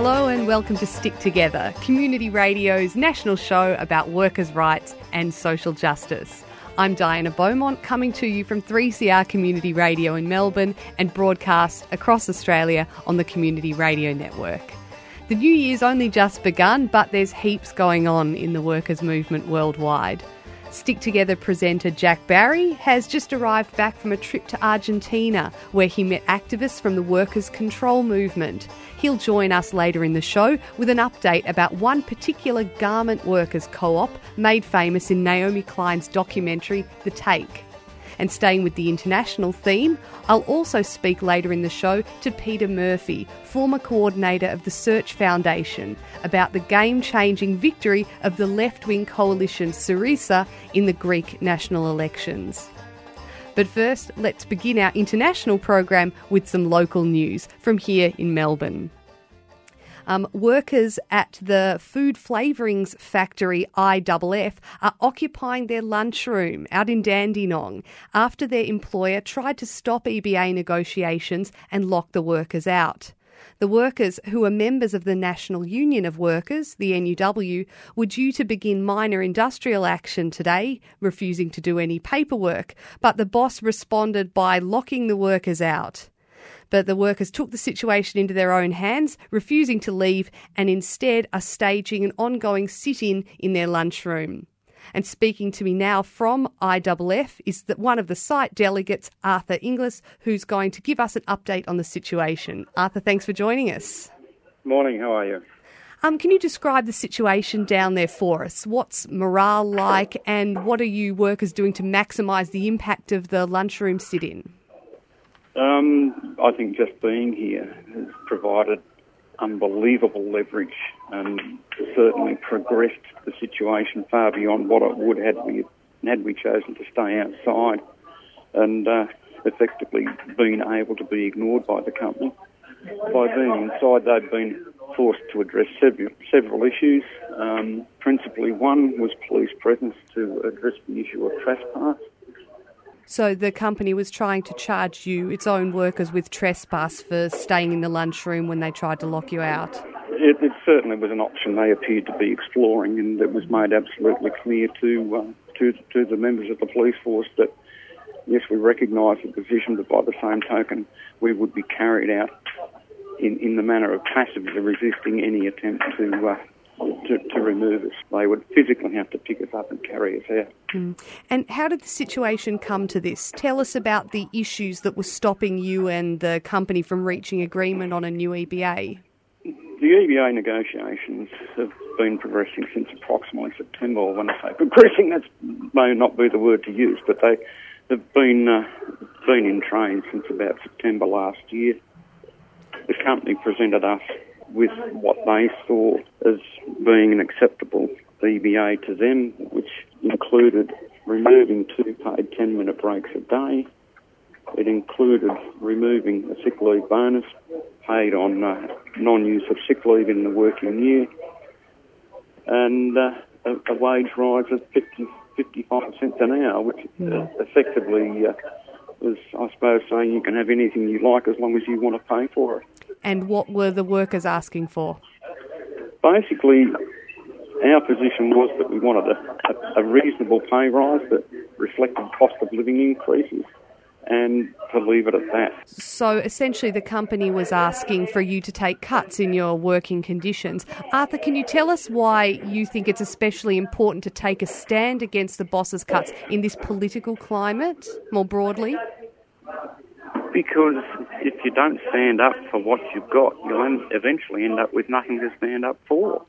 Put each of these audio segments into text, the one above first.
Hello and welcome to Stick Together, Community Radio's national show about workers' rights and social justice. I'm Diana Beaumont, coming to you from 3CR Community Radio in Melbourne and broadcast across Australia on the Community Radio Network. The new year's only just begun, but there's heaps going on in the workers' movement worldwide. Stick Together presenter Jack Barry has just arrived back from a trip to Argentina where he met activists from the Workers' Control Movement. He'll join us later in the show with an update about one particular garment workers co op made famous in Naomi Klein's documentary, The Take. And staying with the international theme, I'll also speak later in the show to Peter Murphy, former coordinator of the Search Foundation, about the game changing victory of the left wing coalition Syriza in the Greek national elections. But first, let's begin our international program with some local news from here in Melbourne. Um, workers at the food flavourings factory IFF are occupying their lunchroom out in Dandenong after their employer tried to stop EBA negotiations and lock the workers out. The workers, who are members of the National Union of Workers, the NUW, were due to begin minor industrial action today, refusing to do any paperwork, but the boss responded by locking the workers out. But the workers took the situation into their own hands, refusing to leave, and instead are staging an ongoing sit in in their lunchroom. And speaking to me now from IFF is that one of the site delegates, Arthur Inglis, who's going to give us an update on the situation. Arthur, thanks for joining us. Morning, how are you? Um, can you describe the situation down there for us? What's morale like, and what are you workers doing to maximise the impact of the lunchroom sit in? Um, I think just being here has provided unbelievable leverage and certainly progressed the situation far beyond what it would had we had we chosen to stay outside and uh, effectively been able to be ignored by the company. By being inside, they've been forced to address several, several issues. Um, principally, one was police presence to address the issue of trespass. So the company was trying to charge you, its own workers, with trespass for staying in the lunchroom when they tried to lock you out. It, it certainly was an option they appeared to be exploring, and it was made absolutely clear to uh, to to the members of the police force that yes, we recognise the position, but by the same token, we would be carried out in, in the manner of passively resisting any attempt to uh, to, to, remove us. They would physically have to pick us up and carry us out. Mm. And how did the situation come to this? Tell us about the issues that were stopping you and the company from reaching agreement on a new EBA. The EBA negotiations have been progressing since approximately September. When I say progressing, that may not be the word to use, but they have been uh, been in train since about September last year. The company presented us with what they saw as being an acceptable EBA to them, which included removing two paid 10 minute breaks a day. It included removing a sick leave bonus paid on uh, non use of sick leave in the working year. And uh, a, a, wage rise of 50, 55 cents an hour, which uh, effectively uh, was, I suppose, saying you can have anything you like as long as you want to pay for it and what were the workers asking for? Basically, our position was that we wanted a, a, reasonable pay rise that reflected cost of living increases and to leave it at that. So essentially, the company was asking for you to take cuts in your working conditions. Arthur, can you tell us why you think it's especially important to take a stand against the boss's cuts in this political climate more broadly? Because if you don't stand up for what you've got, you'll eventually end up with nothing to stand up for.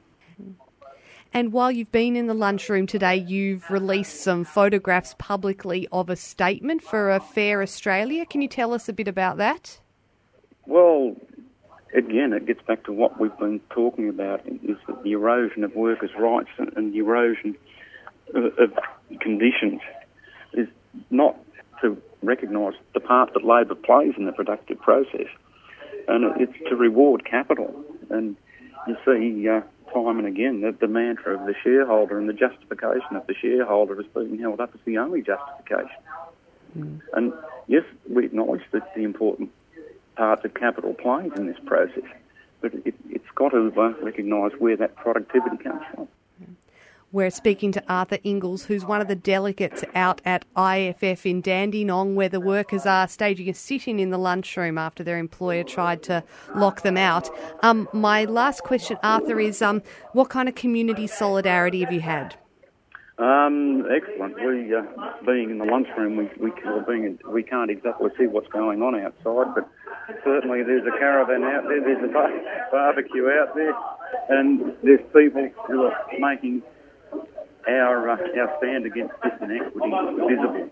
And while you've been in the lunchroom today, you've released some photographs publicly of a statement for a Fair Australia. Can you tell us a bit about that? Well, again, it gets back to what we've been talking about: is that the erosion of workers' rights and the erosion of conditions is not to recognise the part that Labor plays in the productive process, and it's to reward capital. And you see uh, time and again that the mantra of the shareholder and the justification of the shareholder is being held up as the only justification. Mm. And yes, we acknowledge that the important part that capital plays in this process, but it, has got to uh, recognise where that productivity comes from. We're speaking to Arthur Ingalls, who's one of the delegates out at IFF in Dandenong, where the workers are staging a sit-in in the lunchroom after their employer tried to lock them out. Um, my last question, Arthur, is um, what kind of community solidarity have you had? Um, excellent. We, uh, being in the lunchroom, we we, being, we can't exactly see what's going on outside, but certainly there's a caravan out there, there's a bar- barbecue out there, and there's people who are making our, uh, our stand against this inequity visible.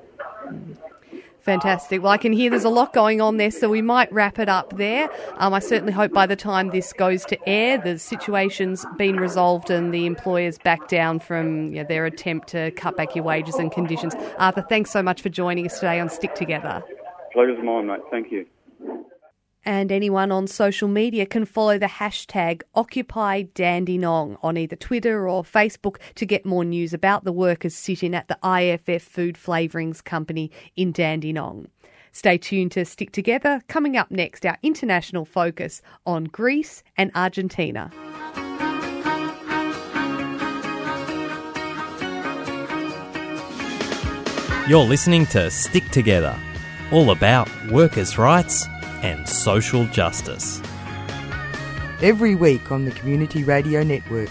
Fantastic. Well, I can hear there's a lot going on there, so we might wrap it up there. Um, I certainly hope by the time this goes to air, the situation's been resolved and the employers back down from you know, their attempt to cut back your wages and conditions. Arthur, thanks so much for joining us today on Stick Together. Pleasure's mine, mate. Thank you. And anyone on social media can follow the hashtag OccupyDandenong on either Twitter or Facebook to get more news about the workers sitting at the IFF Food Flavourings Company in Dandenong. Stay tuned to Stick Together. Coming up next, our international focus on Greece and Argentina. You're listening to Stick Together, all about workers' rights and social justice. Every week on the Community Radio Network.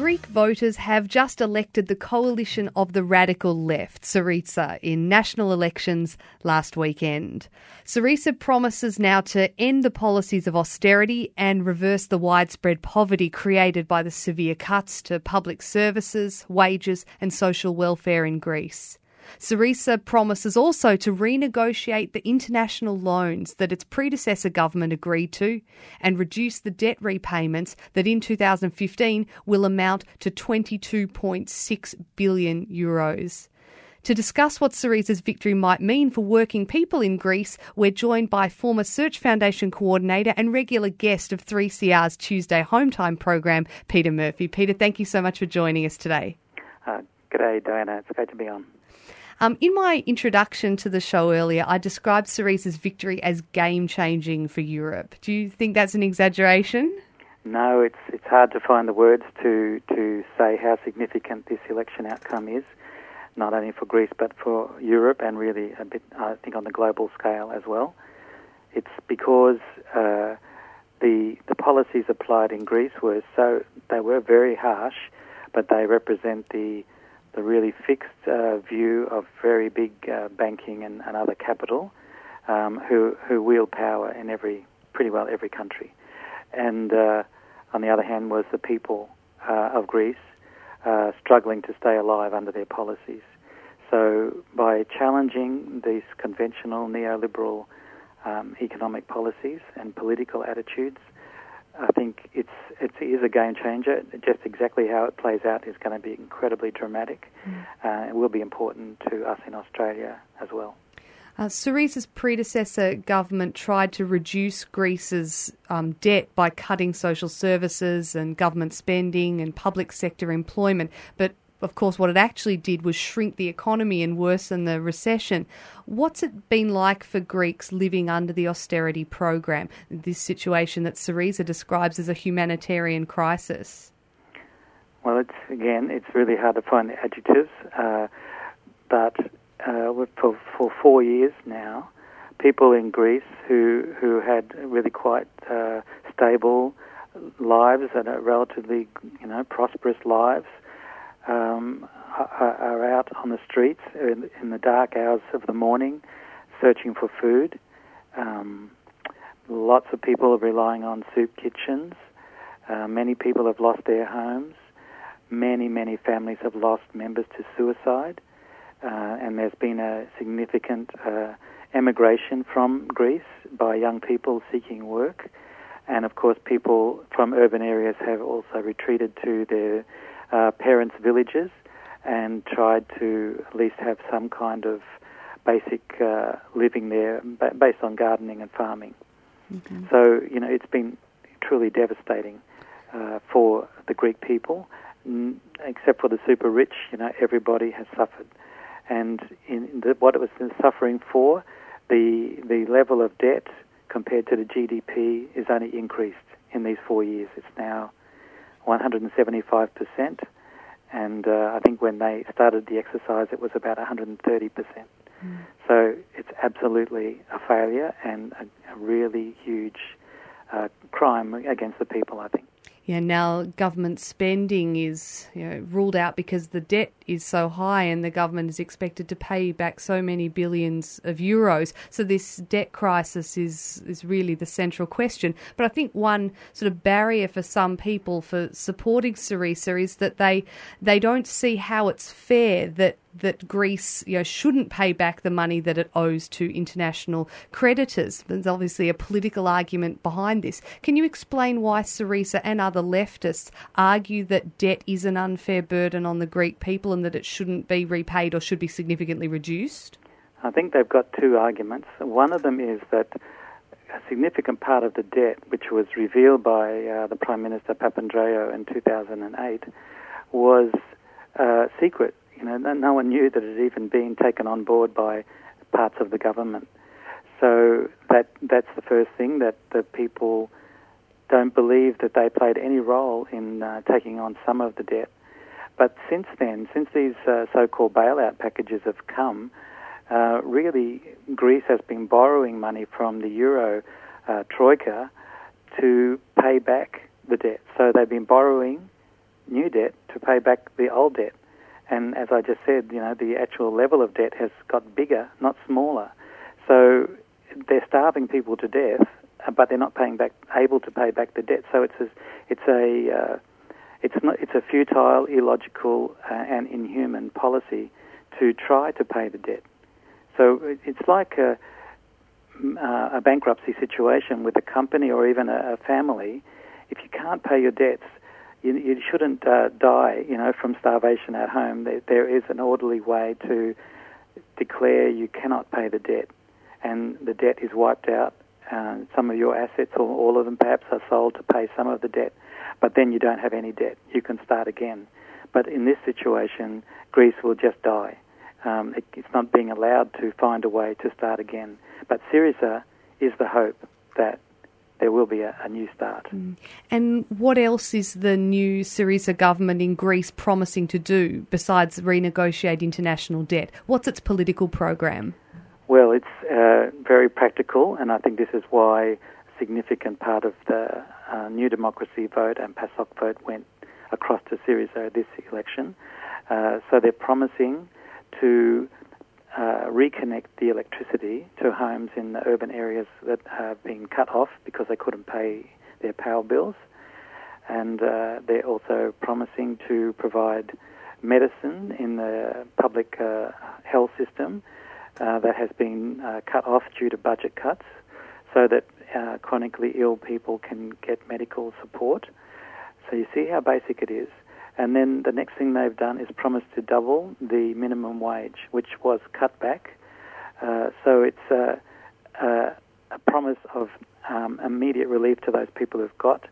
Greek voters have just elected the coalition of the radical left, Syriza, in national elections last weekend. Syriza promises now to end the policies of austerity and reverse the widespread poverty created by the severe cuts to public services, wages, and social welfare in Greece. Syriza promises also to renegotiate the international loans that its predecessor government agreed to and reduce the debt repayments that in 2015 will amount to 22.6 billion euros. To discuss what Syriza's victory might mean for working people in Greece, we're joined by former Search Foundation coordinator and regular guest of 3CR's Tuesday Home Time program, Peter Murphy. Peter, thank you so much for joining us today. Uh, G'day, Diana. It's great to be on. Um, in my introduction to the show earlier, I described Syriza's victory as game changing for Europe. Do you think that's an exaggeration? No, it's it's hard to find the words to to say how significant this election outcome is, not only for Greece but for Europe and really a bit, I think, on the global scale as well. It's because uh, the the policies applied in Greece were so they were very harsh, but they represent the the really fixed uh, view of very big uh, banking and, and, other capital um, who, who wield power in every, pretty well every country. And uh, on the other hand was the people uh, of Greece uh, struggling to stay alive under their policies. So by challenging these conventional neoliberal um, economic policies and political attitudes, I think it's it is a game changer. Just exactly how it plays out is going to be incredibly dramatic. Mm. Uh, it will be important to us in Australia as well. Uh, Syriza's predecessor government tried to reduce Greece's um, debt by cutting social services and government spending and public sector employment, but of course, what it actually did was shrink the economy and worsen the recession. What's it been like for Greeks living under the austerity program, this situation that Syriza describes as a humanitarian crisis? Well, it's again, it's really hard to find the adjectives, uh, but uh, for, for four years now, people in Greece who who had really quite uh, stable lives and relatively, you know, prosperous lives um, are, out on the streets in, in, the dark hours of the morning searching for food. Um, lots of people are relying on soup kitchens. Uh, many people have lost their homes. Many, many families have lost members to suicide. Uh, and there's been a significant uh, emigration from Greece by young people seeking work. And of course, people from urban areas have also retreated to their uh, parents' villages and tried to at least have some kind of basic uh, living there based on gardening and farming. Mm-hmm. So, you know, it's been truly devastating uh, for the Greek people, N- except for the super rich, you know, everybody has suffered. And in the, what it was suffering for, the, the level of debt compared to the GDP is only increased in these four years. It's now 175%. And uh, I think when they started the exercise, it was about 130%. Mm. So it's absolutely a failure and a, a really huge uh, crime against the people, I think yeah, now government spending is you know, ruled out because the debt is so high and the government is expected to pay back so many billions of euros. So this debt crisis is, is really the central question. But I think one sort of barrier for some people for supporting Syriza is that they they don't see how it's fair that that Greece you know, shouldn't pay back the money that it owes to international creditors. There's obviously a political argument behind this. Can you explain why Syriza and other leftists argue that debt is an unfair burden on the Greek people and that it shouldn't be repaid or should be significantly reduced? I think they've got two arguments. One of them is that a significant part of the debt, which was revealed by uh, the Prime Minister Papandreou in 2008, was uh, secret you know, no one knew that it had even been taken on board by parts of the government. So that that's the first thing that the people don't believe that they played any role in uh, taking on some of the debt. But since then, since these uh, so-called bailout packages have come, uh, really Greece has been borrowing money from the euro uh, troika to pay back the debt. So they've been borrowing new debt to pay back the old debt. And as I just said, you know, the actual level of debt has got bigger, not smaller. So they're starving people to death, uh, but they're not paying back, able to pay back the debt. So it's a, it's a, uh, it's not, it's a futile, illogical, uh, and inhuman policy to try to pay the debt. So it's like a, uh, a bankruptcy situation with a company or even a, a family. If you can't pay your debts, you, you shouldn't uh, die, you know, from starvation at home. There, there is an orderly way to declare you cannot pay the debt, and the debt is wiped out. Uh, some of your assets, or all of them perhaps, are sold to pay some of the debt, but then you don't have any debt. You can start again. But in this situation, Greece will just die. Um, it, it's not being allowed to find a way to start again. But Syriza is the hope that there will be a, a new start. Mm. And what else is the new Syriza government in Greece promising to do besides renegotiate international debt? What's its political program? Well, it's uh, very practical, and I think this is why a significant part of the uh, New Democracy vote and PASOK vote went across to Syriza this election. Uh, so they're promising to uh, reconnect the electricity to homes in the urban areas that have been cut off because they couldn't pay their power bills. And uh, they're also promising to provide medicine in the public uh, health system uh, that has been uh, cut off due to budget cuts so that uh, chronically ill people can get medical support. So you see how basic it is. And then the next thing they've done is promise to double the minimum wage, which was cut back. Uh, so it's a, a, a promise of um, immediate relief to those people who've got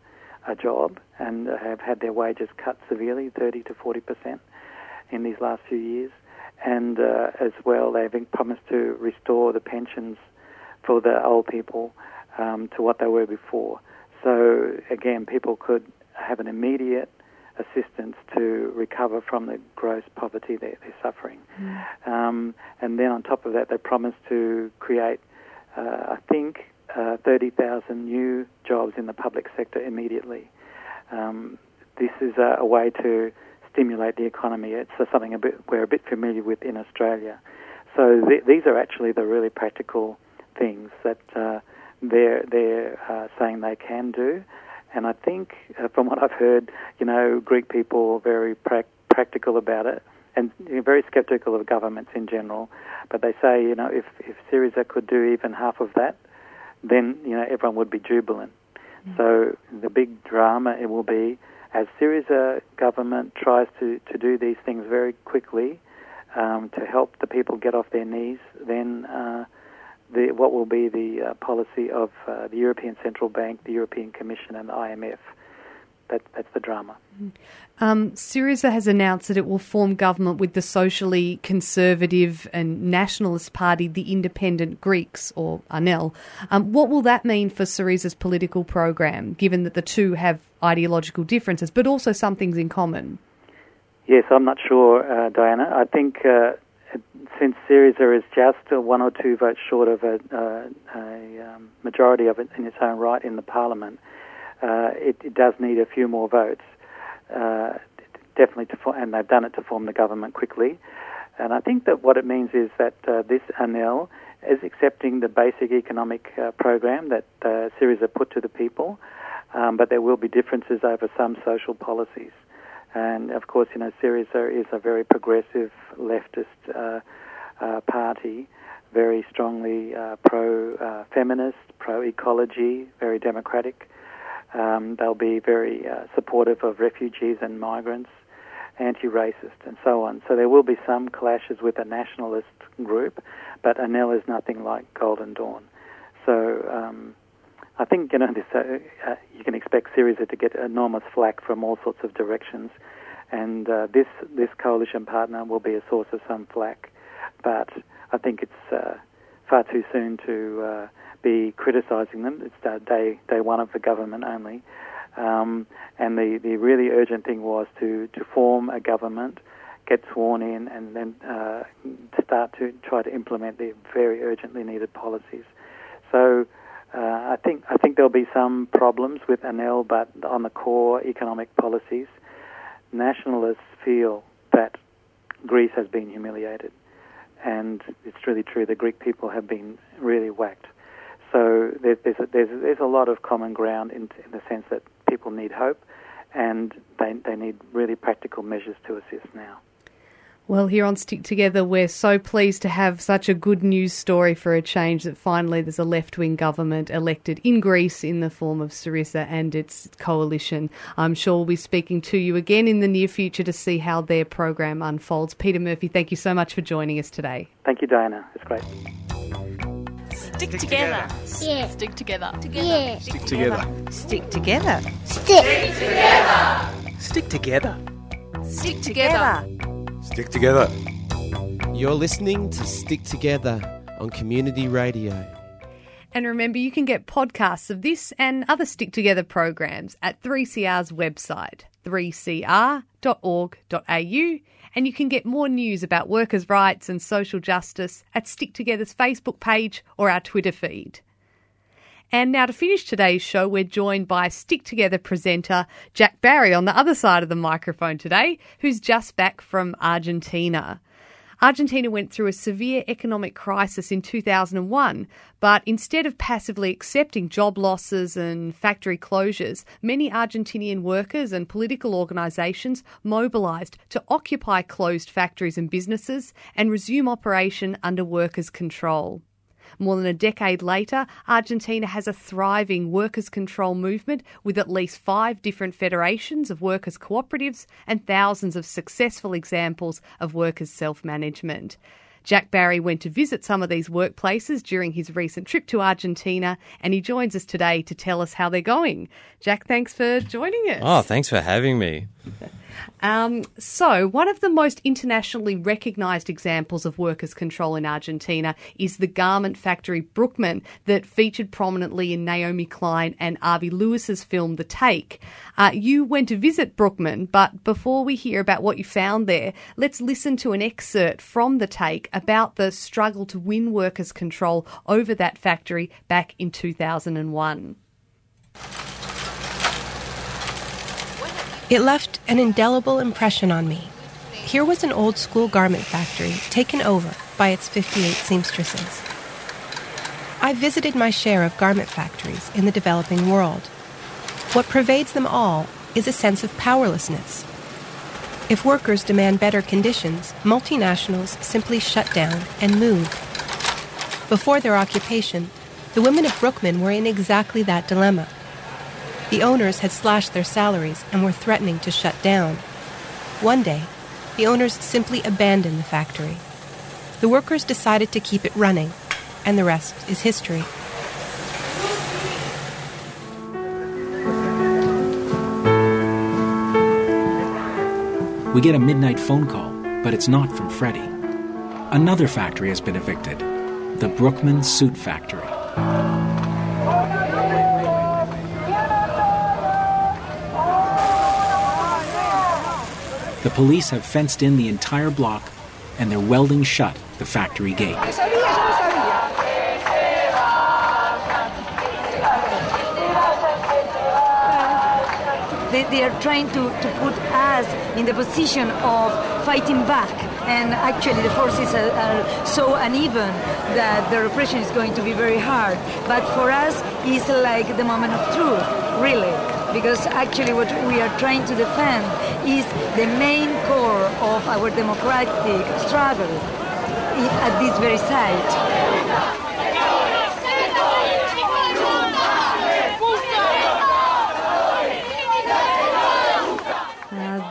a job and have had their wages cut severely, 30 to 40 percent in these last few years. And uh, as well, they've promised to restore the pensions for the old people um, to what they were before. So again, people could have an immediate assistance to recover from the gross poverty they're, they're suffering. Mm. Um, and then on top of that, they promised to create, uh, I think, uh, 30,000 new jobs in the public sector immediately. Um, this is a, a, way to stimulate the economy. It's something a bit, we're a bit familiar with in Australia. So th- these are actually the really practical things that uh, they're they're uh, saying they can do. And I think, uh, from what I've heard, you know, Greek people are very pra- practical about it and you know, very skeptical of governments in general. But they say, you know, if, if Syriza could do even half of that, then, you know, everyone would be jubilant. Mm-hmm. So the big drama it will be as Syriza government tries to, to do these things very quickly um, to help the people get off their knees, then uh, the, what will be the uh, policy of uh, the European Central Bank, the European Commission, and the IMF. That, that's the drama. Um, Syriza has announced that it will form government with the socially conservative and nationalist party, the Independent Greeks, or ANEL. Um, what will that mean for Syriza's political program, given that the two have ideological differences, but also some things in common? Yes, I'm not sure, uh, Diana. I think uh, since Syriza is just one or two votes short of a, uh, a um, majority of it in its own right in the parliament, uh, it, it, does need a few more votes. Uh, definitely to form, and they've done it to form the government quickly. And I think that what it means is that uh, this ANEL is accepting the basic economic uh, program that uh, Syriza put to the people, um, but there will be differences over some social policies. And of course, you know, Syriza is a very progressive leftist uh, uh, party, very strongly uh, pro-feminist, pro-ecology, very democratic. Um, they'll be very uh, supportive of refugees and migrants, anti-racist, and so on. So there will be some clashes with a nationalist group, but ANEL is nothing like Golden Dawn. So um, I think you know this, uh, uh, you can expect Syriza to get enormous flack from all sorts of directions, and uh, this this coalition partner will be a source of some flack. But I think it's uh, far too soon to uh, be criticising them. It's uh, day day one of the government only, um, and the, the really urgent thing was to to form a government, get sworn in, and then start to try to implement the very urgently needed policies. So. Uh, I think I think there'll be some problems with ANEL, but on the core economic policies, nationalists feel that Greece has been humiliated, and it's really true. The Greek people have been really whacked. So there's there's a, there's, there's a lot of common ground in, in the sense that people need hope, and they they need really practical measures to assist now. Well, here on Stick Together, we're so pleased to have such a good news story for a change that finally there's a left wing government elected in Greece in the form of Syriza and its coalition. I'm sure we'll be speaking to you again in the near future to see how their program unfolds. Peter Murphy, thank you so much for joining us today. Thank you, Diana. It's great. Stick together. Yeah. Stick together. Together. Yeah. Stick together. Stick together. Stick together. Stick together. Stick together. Stick together. You're listening to Stick Together on Community Radio. And remember, you can get podcasts of this and other Stick Together programs at 3CR's website, 3cr.org.au, and you can get more news about workers' rights and social justice at Stick Together's Facebook page or our Twitter feed. And now to finish today's show, we're joined by Stick Together presenter Jack Barry on the other side of the microphone today, who's just back from Argentina. Argentina went through a severe economic crisis in 2001, but instead of passively accepting job losses and factory closures, many Argentinian workers and political organisations mobilised to occupy closed factories and businesses and resume operation under workers' control. More than a decade later, Argentina has a thriving workers' control movement with at least five different federations of workers' cooperatives and thousands of successful examples of workers' self management. Jack Barry went to visit some of these workplaces during his recent trip to Argentina, and he joins us today to tell us how they're going. Jack, thanks for joining us. Oh, thanks for having me. Um, so, one of the most internationally recognised examples of workers' control in Argentina is the garment factory Brukman that featured prominently in Naomi Klein and Avi Lewis's film The Take. Uh, you went to visit Brukman, but before we hear about what you found there, let's listen to an excerpt from The Take about the struggle to win workers' control over that factory back in 2001. It left an indelible impression on me. Here was an old school garment factory taken over by its 58 seamstresses. I've visited my share of garment factories in the developing world. What pervades them all is a sense of powerlessness. If workers demand better conditions, multinationals simply shut down and move. Before their occupation, the women of Brukman were in exactly that dilemma. The owners had slashed their salaries and were threatening to shut down. One day, the owners simply abandoned the factory. The workers decided to keep it running, and the rest is history. We get a midnight phone call, but it's not from Freddie. Another factory has been evicted the Brukman Suit Factory. The police have fenced in the entire block and they're welding shut the factory gate. They, they are trying to, to put us in the position of fighting back. And actually, the forces are, are so uneven that the repression is going to be very hard. But for us, it's like the moment of truth, really because actually what we are trying to defend is the main core of our democratic struggle at this very site.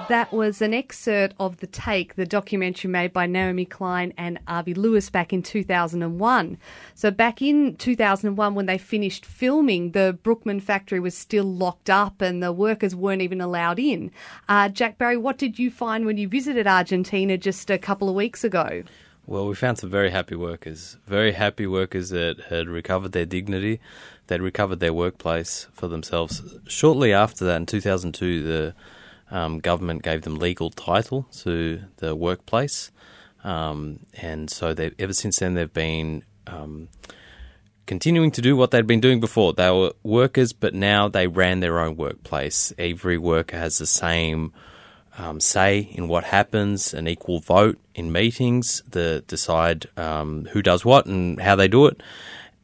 That was an excerpt of The Take, the documentary made by Naomi Klein and Avi Lewis back in 2001. So, back in 2001, when they finished filming, the Brukman factory was still locked up and the workers weren't even allowed in. Uh, Jack Barry, what did you find when you visited Argentina just a couple of weeks ago? Well, we found some very happy workers, very happy workers that had recovered their dignity, they'd recovered their workplace for themselves. Shortly after that, in 2002, the um, government gave them legal title to the workplace, um, and so ever since then they've been um, continuing to do what they'd been doing before. They were workers, but now they ran their own workplace. Every worker has the same um, say in what happens, an equal vote in meetings that decide um, who does what and how they do it,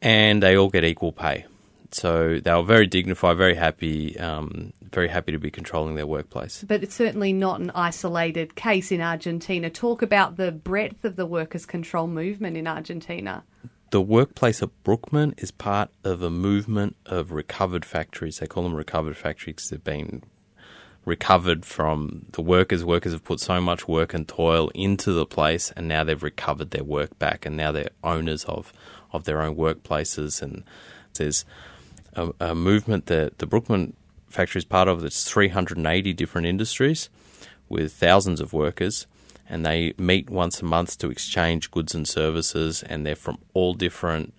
and they all get equal pay. So they were very dignified, very happy, um, very happy to be controlling their workplace. But it's certainly not an isolated case in Argentina. Talk about the breadth of the workers' control movement in Argentina. The workplace at Brukman is part of a movement of recovered factories. They call them recovered factories because they've been recovered from the workers. Workers have put so much work and toil into the place, and now they've recovered their work back, and now they're owners of, of their own workplaces. And there's a, a movement that the Brukman factory is part of that's 380 different industries with thousands of workers and they meet once a month to exchange goods and services and they're from all different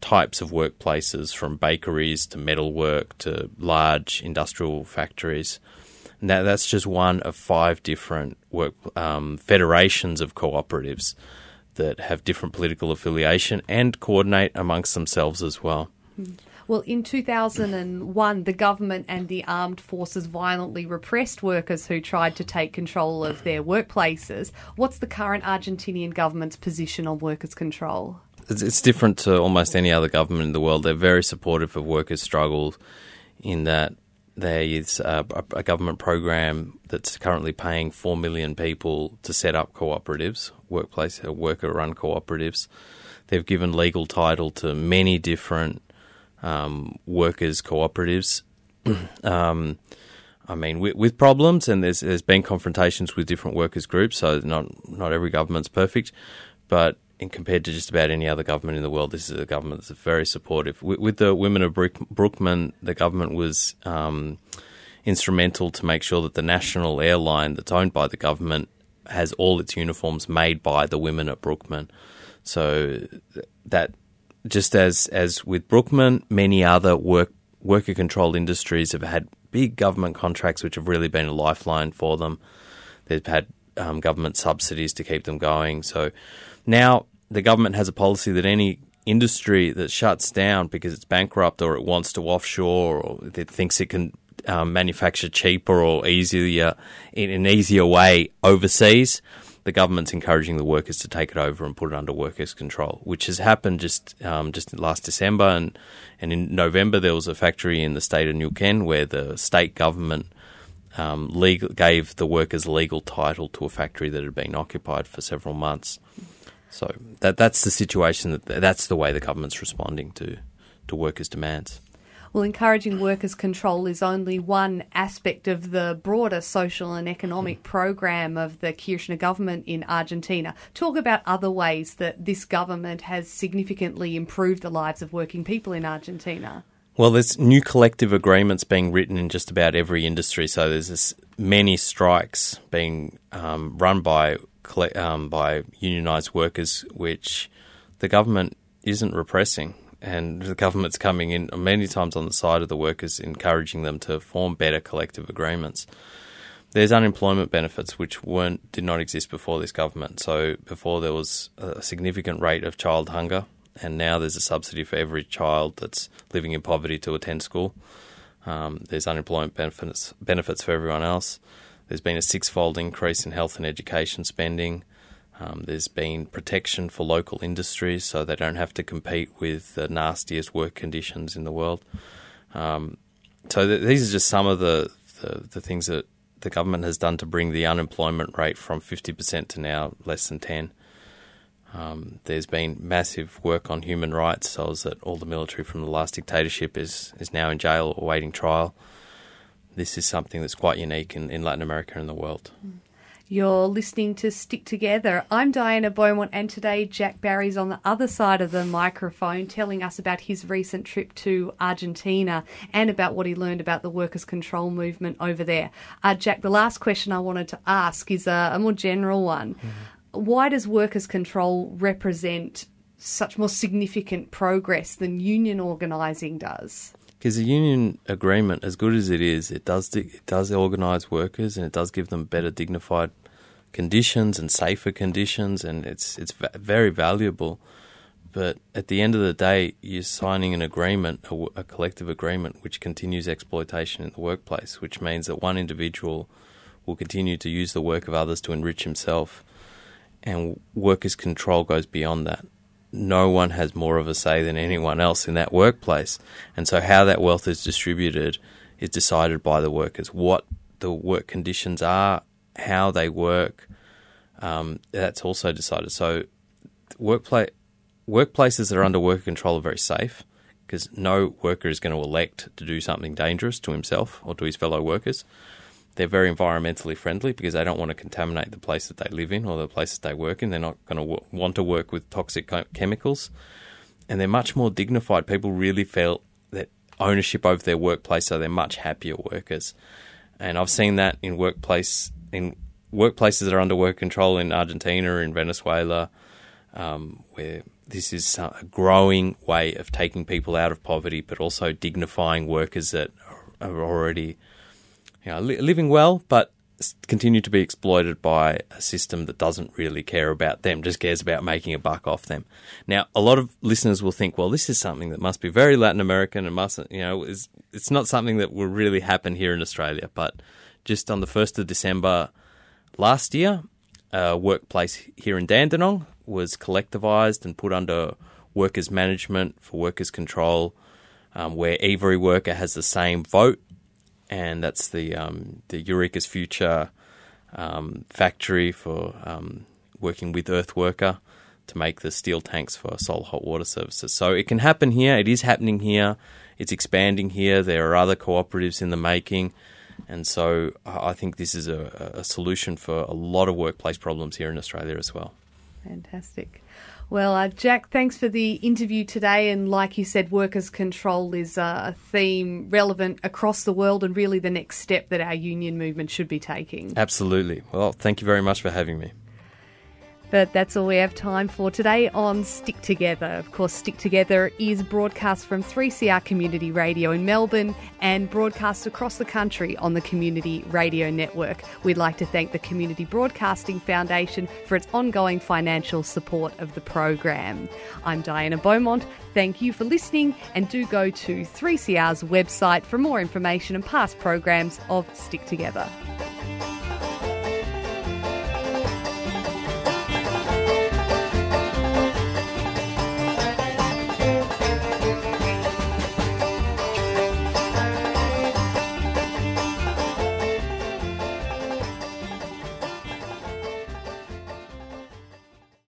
types of workplaces from bakeries to metalwork to large industrial factories Now, that's just one of five different work um, federations of cooperatives that have different political affiliation and coordinate amongst themselves as well. Mm. Well, in 2001, the government and the armed forces violently repressed workers who tried to take control of their workplaces. What's the current Argentinian government's position on workers' control? It's different to almost any other government in the world. They're very supportive of workers' struggles in that there is a, a, government program that's currently paying 4 million people to set up cooperatives, workplace, uh, worker run cooperatives. They've given legal title to many different um, workers' cooperatives. um, I mean, with, with, problems, and there's there's been confrontations with different workers' groups. So not not every government's perfect, but in compared to just about any other government in the world, this is a government that's very supportive. With, with the women of Brukman, the government was um, instrumental to make sure that the national airline that's owned by the government has all its uniforms made by the women at Brukman. So that just as as with Brukman, many other work worker controlled industries have had big government contracts, which have really been a lifeline for them. They've had um, government subsidies to keep them going. So now the government has a policy that any industry that shuts down because it's bankrupt or it wants to offshore or it thinks it can um, manufacture cheaper or easier in an easier way overseas the government's encouraging the workers to take it over and put it under workers' control, which has happened just um, just last December and and in November there was a factory in the state of Neuquén where the state government um, legal, gave the workers legal title to a factory that had been occupied for several months. So that that's the situation. That that's the way the government's responding to to workers' demands. Well, encouraging workers' control is only one aspect of the broader social and economic program of the Kirchner government in Argentina. Talk about other ways that this government has significantly improved the lives of working people in Argentina. Well, there's new collective agreements being written in just about every industry. So there's this many strikes being um, run by um, by unionised workers, which the government isn't repressing and the government's coming in many times on the side of the workers, encouraging them to form better collective agreements. There's unemployment benefits which weren't did not exist before this government. So before there was a significant rate of child hunger, and now there's a subsidy for every child that's living in poverty to attend school. Um, there's unemployment benefits benefits for everyone else. There's been a six-fold increase in health and education spending. Um, there's been protection for local industries so they don't have to compete with the nastiest work conditions in the world. Um, so th- these are just some of the, the, the, things that the government has done to bring the unemployment rate from 50% to now less than 10. Um, there's been massive work on human rights, so that all the military from the last dictatorship is, is now in jail awaiting trial. This is something that's quite unique in, in Latin America and the world. Mm. You're listening to Stick Together. I'm Diana Beaumont, and today Jack Barry's on the other side of the microphone telling us about his recent trip to Argentina and about what he learned about the workers' control movement over there. Uh, Jack, the last question I wanted to ask is a, a more general one. Mm-hmm. Why does workers' control represent such more significant progress than union organising does? because the union agreement, as good as it is, it does it does organise workers and it does give them better dignified conditions and safer conditions, and it's it's very valuable. But at the end of the day, you're signing an agreement, a, a, collective agreement, which continues exploitation in the workplace, which means that one individual will continue to use the work of others to enrich himself, and workers' control goes beyond that. No one has more of a say than anyone else in that workplace, and so how that wealth is distributed is decided by the workers. What the work conditions are, how they work, um, that's also decided. So, workplace workplaces that are under worker control are very safe because no worker is going to elect to do something dangerous to himself or to his fellow workers. They're very environmentally friendly because they don't want to contaminate the place that they live in or the places they work in. They're not going to w- want to work with toxic chemicals. And they're much more dignified. People really feel that ownership over their workplace, so they're much happier workers. And I've seen that in workplace in workplaces that are under work control in Argentina, in Venezuela, um, where this is a growing way of taking people out of poverty, but also dignifying workers that are already you know, li- living well, but continue to be exploited by a system that doesn't really care about them, just cares about making a buck off them. Now, a lot of listeners will think, well, this is something that must be very Latin American and mustn't, you know, is it's not something that will really happen here in Australia, but just on the 1st of December last year, a workplace here in Dandenong was collectivised and put under workers' management for workers' control, um, where every worker has the same vote, and that's the um, the Eureka's Future um, factory for um, working with Earthworker to make the steel tanks for Solar Hot Water Services. So it can happen here. It is happening here. It's expanding here. There are other cooperatives in the making. And so I think this is a, a solution for a lot of workplace problems here in Australia as well. Fantastic. Well, uh, Jack, thanks for the interview today. And like you said, workers' control is a theme relevant across the world and really the next step that our union movement should be taking. Absolutely. Well, thank you very much for having me. But that's all we have time for today on Stick Together. Of course, Stick Together is broadcast from 3CR Community Radio in Melbourne and broadcast across the country on the Community Radio Network. We'd like to thank the Community Broadcasting Foundation for its ongoing financial support of the program. I'm Diana Beaumont. Thank you for listening and do go to 3CR's website for more information and past programs of Stick Together.